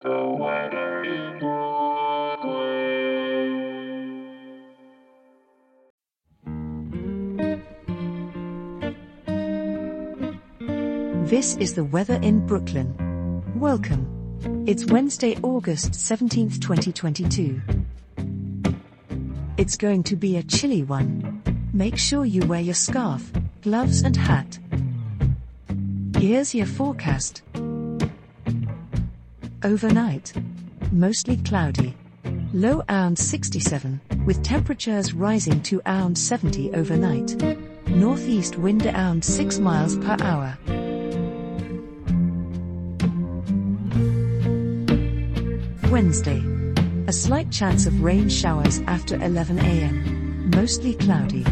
This is the weather in Brooklyn. Welcome. It's Wednesday, August 17th, 2022. It's going to be a chilly one. Make sure you wear your scarf, gloves, and hat. Here's your forecast. Overnight, mostly cloudy. Low around 67, with temperatures rising to around 70 overnight. Northeast wind around 6 miles per hour. Wednesday. A slight chance of rain showers after 11 am. Mostly cloudy.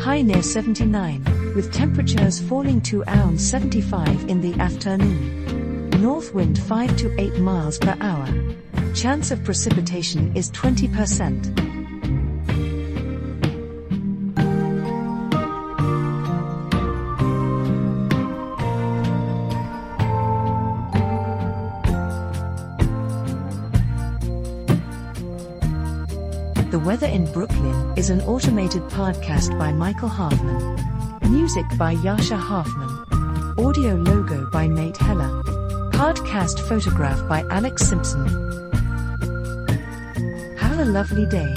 High near 79, with temperatures falling to around 75 in the afternoon. North wind 5 to 8 miles per hour. Chance of precipitation is 20%. The Weather in Brooklyn is an automated podcast by Michael Hoffman. Music by Jascha Hoffman. Audio logo by Nate Heller. Podcast photograph by Alex Simpson. Have a lovely day.